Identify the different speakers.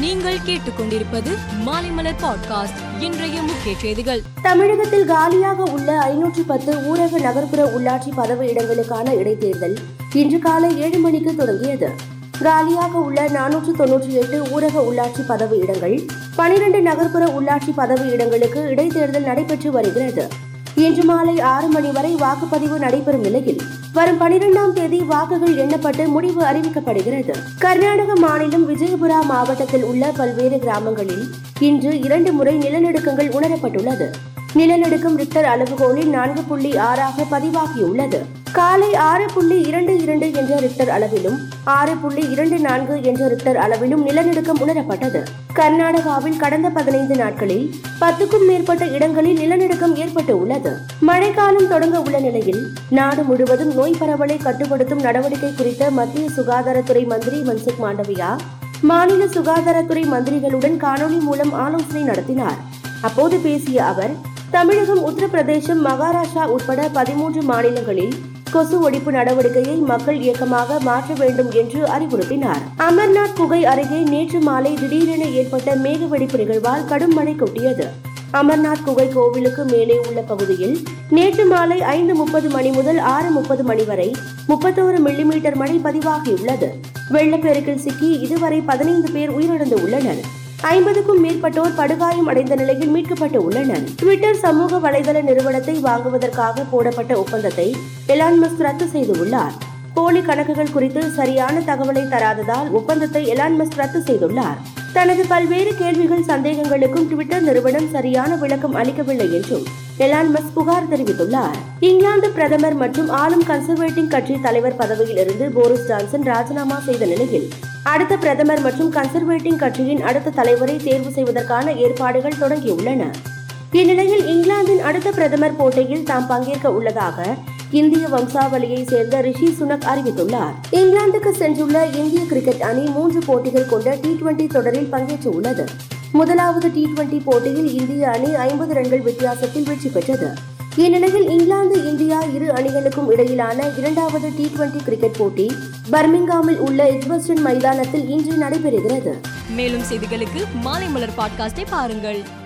Speaker 1: நீங்கள் கேட்டுக்கொண்டிருப்பது மாலைமலர் பாட்காஸ்ட் இன்றைய முக்கிய செய்திகள்.
Speaker 2: தமிழகத்தில் காலியாக உள்ள ஐநூற்று பத்து ஊரக நகர்ப்புற உள்ளாட்சி பதவி இடங்களுக்கான இடைத்தேர்தல் இன்று காலை ஏழு மணிக்கு தொடங்கியது. காலியாக உள்ள நானூற்று தொன்னூற்றி எட்டு ஊரக உள்ளாட்சி பதவி இடங்கள் பனிரெண்டு நகர்ப்புற உள்ளாட்சி பதவி இடங்களுக்கு இடைத்தேர்தல் நடைபெற்று வருகிறது. இன்று மாலை ஆறு மணி வரை வாக்குப்பதிவு நடைபெறும் நிலையில் வரும் பனிரெண்டாம் தேதி வாக்குகள் எண்ணப்பட்டு முடிவு அறிவிக்கப்படுகிறது. கர்நாடக மாநிலம் விஜயபுரா மாவட்டத்தில் உள்ள பல்வேறு கிராமங்களில் இன்று இரண்டு முறை நிலநடுக்கங்கள் உணரப்பட்டுள்ளது. நிலநடுக்கம் ரிக்டர் அளவுகோலில் நான்கு புள்ளி ஆறாக பதிவாகியுள்ளது. காலை ஆறு புள்ளி இரண்டு இரண்டு என்ற ரிக்டர் அளவிலும் ஆறு புள்ளி இரண்டு நான்கு என்ற ரிக்டர் அளவிலும் நிலநடுக்கம் உணரப்பட்டது. கர்நாடகாவில் கடந்த பதினைந்து நாட்களில் பத்துக்கும் மேற்பட்ட இடங்களில் நிலநடுக்கம் ஏற்பட்டு உள்ளது. மழைக்காலம் தொடங்க உள்ள நிலையில் நாடு முழுவதும் நோய் பரவலை கட்டுப்படுத்தும் நடவடிக்கை குறித்த மத்திய சுகாதாரத்துறை மந்திரி மன்சுக் மாண்டவியா மாநில சுகாதாரத்துறை மந்திரிகளுடன் காணொலி மூலம் ஆலோசனை நடத்தினார். அப்போது பேசிய அவர் தமிழகம் உத்தரப்பிரதேசம் மகாராஷ்டிரா உட்பட பதிமூன்று மாநிலங்களில் கொசு ஒழிப்பு நடவடிக்கையை மக்கள் இயக்கமாக மாற்ற வேண்டும் என்று அறிவுறுத்தினார். அமர்நாத் குகை அருகே நேற்று மாலை திடீரென ஏற்பட்ட மேக வெடிப்பு நிகழ்வால் கடும் மழை கொட்டியது. அமர்நாத் குகை கோவிலுக்கு மேலே உள்ள பகுதியில் நேற்று மாலை ஐந்து முப்பது மணி முதல் ஆறு முப்பது மணி வரை முப்பத்தோரு மில்லிமீட்டர் மழை பதிவாகியுள்ளது. வெள்ளப்பெருக்கில் சிக்கி இதுவரை பதினைந்து பேர் உயிரிழந்து உள்ளனர். ஐம்பதுக்கும் மேற்பட்டோர் படுகாயம் அடைந்த நிலையில் மீட்கப்பட்டு உள்ளனர். ட்விட்டர் சமூக வலைதள நிறுவனத்தை வாங்குவதற்காக போடப்பட்ட ஒப்பந்தத்தை எலான் மஸ்க் ரத்து செய்துள்ளார் போலி கணக்குகள் குறித்து சரியான தகவலை தராததால் ஒப்பந்தத்தை எலான் மஸ்க் ரத்து செய்துள்ளார். தனது பல்வேறு கேள்விகள் சந்தேகங்களுக்கும் ட்விட்டர் நிறுவனம் சரியான விளக்கம் அளிக்கவில்லை என்றும் எலான் மஸ்க் புகார் தெரிவித்துள்ளார். இங்கிலாந்து பிரதமர் மற்றும் ஆளும் கன்சர்வேட்டிவ் கட்சி தலைவர் பதவியில் இருந்து போரிஸ் ஜான்சன் ராஜினாமா செய்த நிலையில் அடுத்த பிரதமர் மற்றும் கன்சர்வேட்டிவ் கட்சியின் அடுத்த தலைவரை தேர்வு செய்வதற்கான ஏற்பாடுகள் தொடங்கியுள்ளன. இந்நிலையில் இங்கிலாந்தின் அடுத்த பிரதமர் போட்டியில் தாம் பங்கேற்க உள்ளதாக இந்திய வம்சாவளியை சேர்ந்த ரிஷி சுனக் அறிவித்துள்ளார். இங்கிலாந்துக்கு சென்றுள்ள இந்திய கிரிக்கெட் அணி மூன்று போட்டிகள் கொண்ட டி டுவெண்டி தொடரில் பங்கேற்று உள்ளது முதலாவது டி டுவெண்டி போட்டியில் இந்திய அணி ஐம்பது ரன்கள் வித்தியாசத்தில் வெற்றி பெற்றது. இந்நிலையில் இங்கிலாந்து இந்தியா இரு அணிகளுக்கும் இடையிலான இரண்டாவது டி டுவெண்டி கிரிக்கெட் போட்டி பர்மிங்காமில் உள்ள எஜ்பஸ்டன் மைதானத்தில் இன்று நடைபெறுகிறது.
Speaker 1: மேலும் செய்திகளுக்கு மாலைமலர் பாட்காஸ்டை பாருங்கள்.